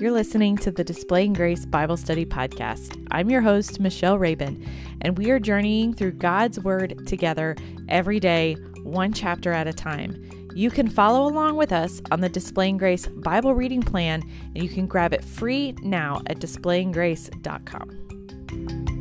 You're listening to the Displaying Grace Bible Study Podcast. I'm your host, Michelle Rabin, and we are journeying through God's Word together every day, one chapter at a time. You can follow along with us on the Displaying Grace Bible reading plan, and you can grab it free now at displayinggrace.com.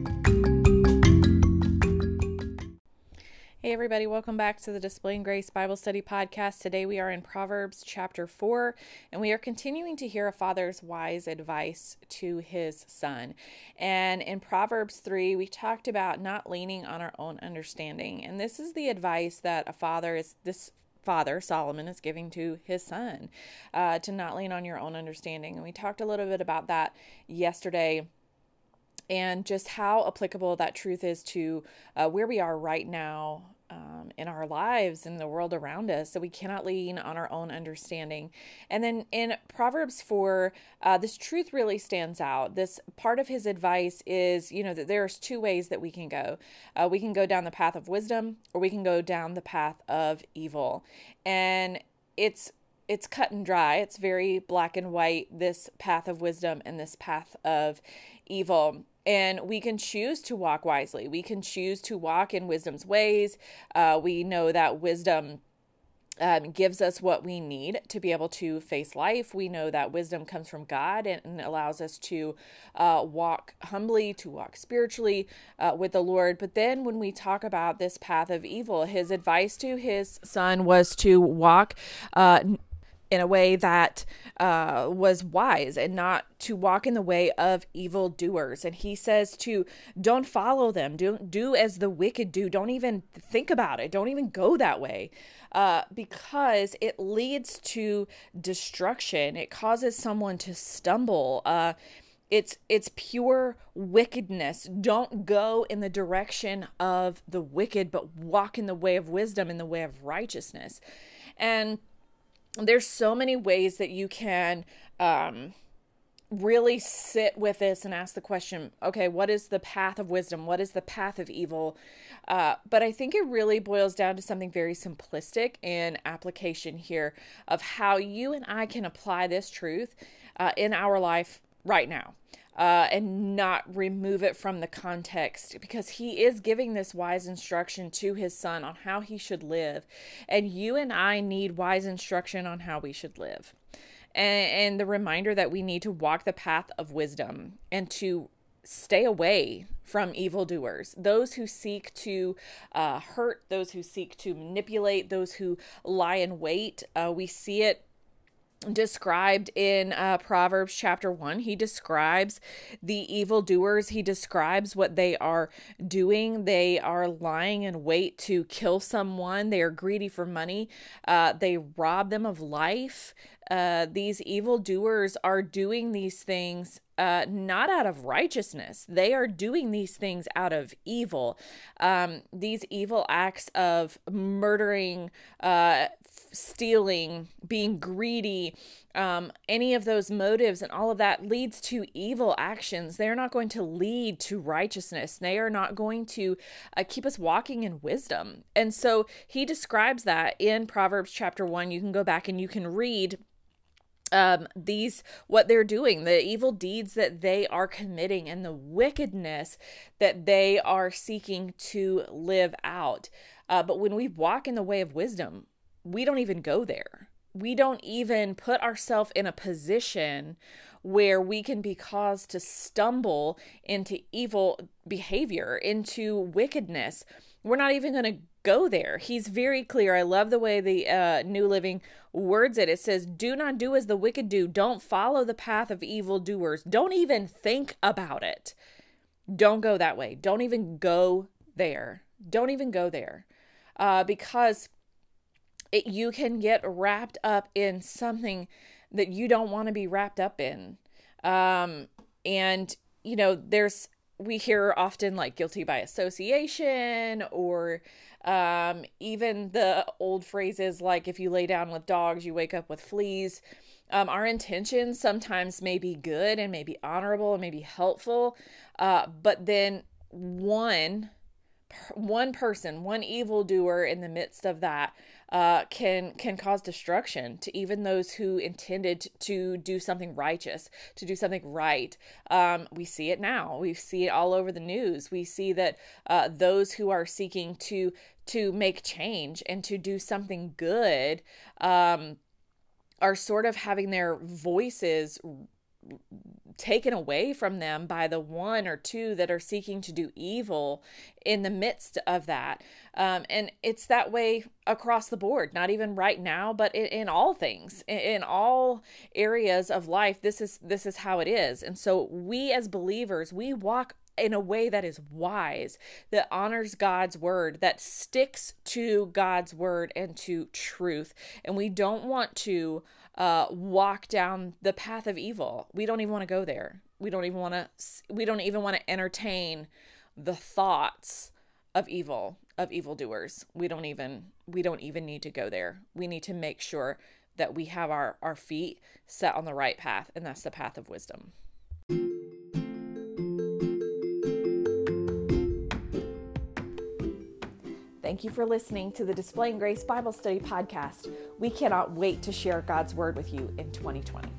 Hey, everybody, welcome back to the Displaying Grace Bible Study Podcast. Today we are in Proverbs chapter 4, and we are continuing to hear a father's wise advice to his son. And in Proverbs 3, we talked about not leaning on our own understanding. And this is the advice that a father is this father, Solomon, is giving to his son uh, to not lean on your own understanding. And we talked a little bit about that yesterday and just how applicable that truth is to uh, where we are right now um, in our lives in the world around us. So we cannot lean on our own understanding. And then in Proverbs 4, uh, this truth really stands out. This part of his advice is, you know, that there's two ways that we can go. Uh, we can go down the path of wisdom or we can go down the path of evil. And it's it's cut and dry. It's very black and white, this path of wisdom and this path of evil and we can choose to walk wisely. We can choose to walk in wisdom's ways. Uh, we know that wisdom. Um, gives us what we need to be able to face life. We know that wisdom comes from God and, allows us to uh, walk humbly, to walk spiritually uh, with the Lord. But then when we talk about this path of evil, his advice to his son was to walk uh, in a way that uh, was wise and not to walk in the way of evil doers. And he says to don't follow them. Do do as the wicked do. Don't even think about it. Don't even go that way. Uh, because it leads to destruction. It causes someone to stumble. Uh, it's it's pure wickedness. Don't go in the direction of the wicked, but walk in the way of wisdom, in the way of righteousness. And there's so many ways that you can um, really sit with this and ask the question okay what is the path of wisdom? What is the path of evil? Uh, but i think it really boils down to something very simplistic in application here of how you and i can apply this truth uh, in our life right now uh, and not remove it from the context because he is giving this wise instruction to his son on how he should live. And you and I need wise instruction on how we should live. And, and the reminder that we need to walk the path of wisdom and to stay away from evildoers, those who seek to uh, hurt, those who seek to manipulate, those who lie in wait. Uh, we see it described in uh, Proverbs chapter 1. He describes the evildoers. He describes what they are doing. They are lying in wait to kill someone. They are greedy for money. Uh, they rob them of life. Uh, these evildoers are doing these things uh, not out of righteousness. They are doing these things out of evil. Um, these evil acts of murdering, uh, stealing, being greedy, um, any of those motives and all of that leads to evil actions. They're not going to lead to righteousness. They are not going to uh, keep us walking in wisdom. And so he describes that in Proverbs chapter 1. You can go back and you can read um these what they're doing the evil deeds that they are committing and the wickedness that they are seeking to live out. Uh, but when we walk in the way of wisdom we don't even go there. We don't even put ourselves in a position where we can be caused to stumble into evil behavior into wickedness we're not even going to go there. He's very clear. I love the way the uh, New Living words it. It says, Do not do as the wicked do. Don't follow the path of evil doers. Don't even think about it. Don't go that way. Don't even go there. Don't even go there. Uh, because it, you can get wrapped up in something that you don't want to be wrapped up in. Um, and, you know, there's we hear often like guilty by association or um, even the old phrases like if you lay down with dogs you wake up with fleas. Um, our intentions sometimes may be good and may be honorable and may be helpful uh, but then one one person, one evildoer in the midst of that uh, can can cause destruction to even those who intended to do something righteous, to do something right. Um, we see it now. We see it all over the news. We see that uh, those who are seeking to to make change and to do something good um, are sort of having their voices taken away from them by the one or two that are seeking to do evil in the midst of that. Um, and it's that way across the board, not even right now, but in, in all things, in, in, all areas of life. This is this is how it is. And so we as believers, we walk in a way that is wise, that honors God's word, that sticks to God's word and to truth. And we don't want to uh, walk down the path of evil. We don't even want to go there. We don't even want to. We don't even want to entertain the thoughts of evil of evildoers. We don't even. We don't even need to go there. We need to make sure that we have our our feet set on the right path, and that's the path of wisdom. Thank you for listening to the Displaying Grace Bible Study Podcast. We cannot wait to share God's Word with you in 2020.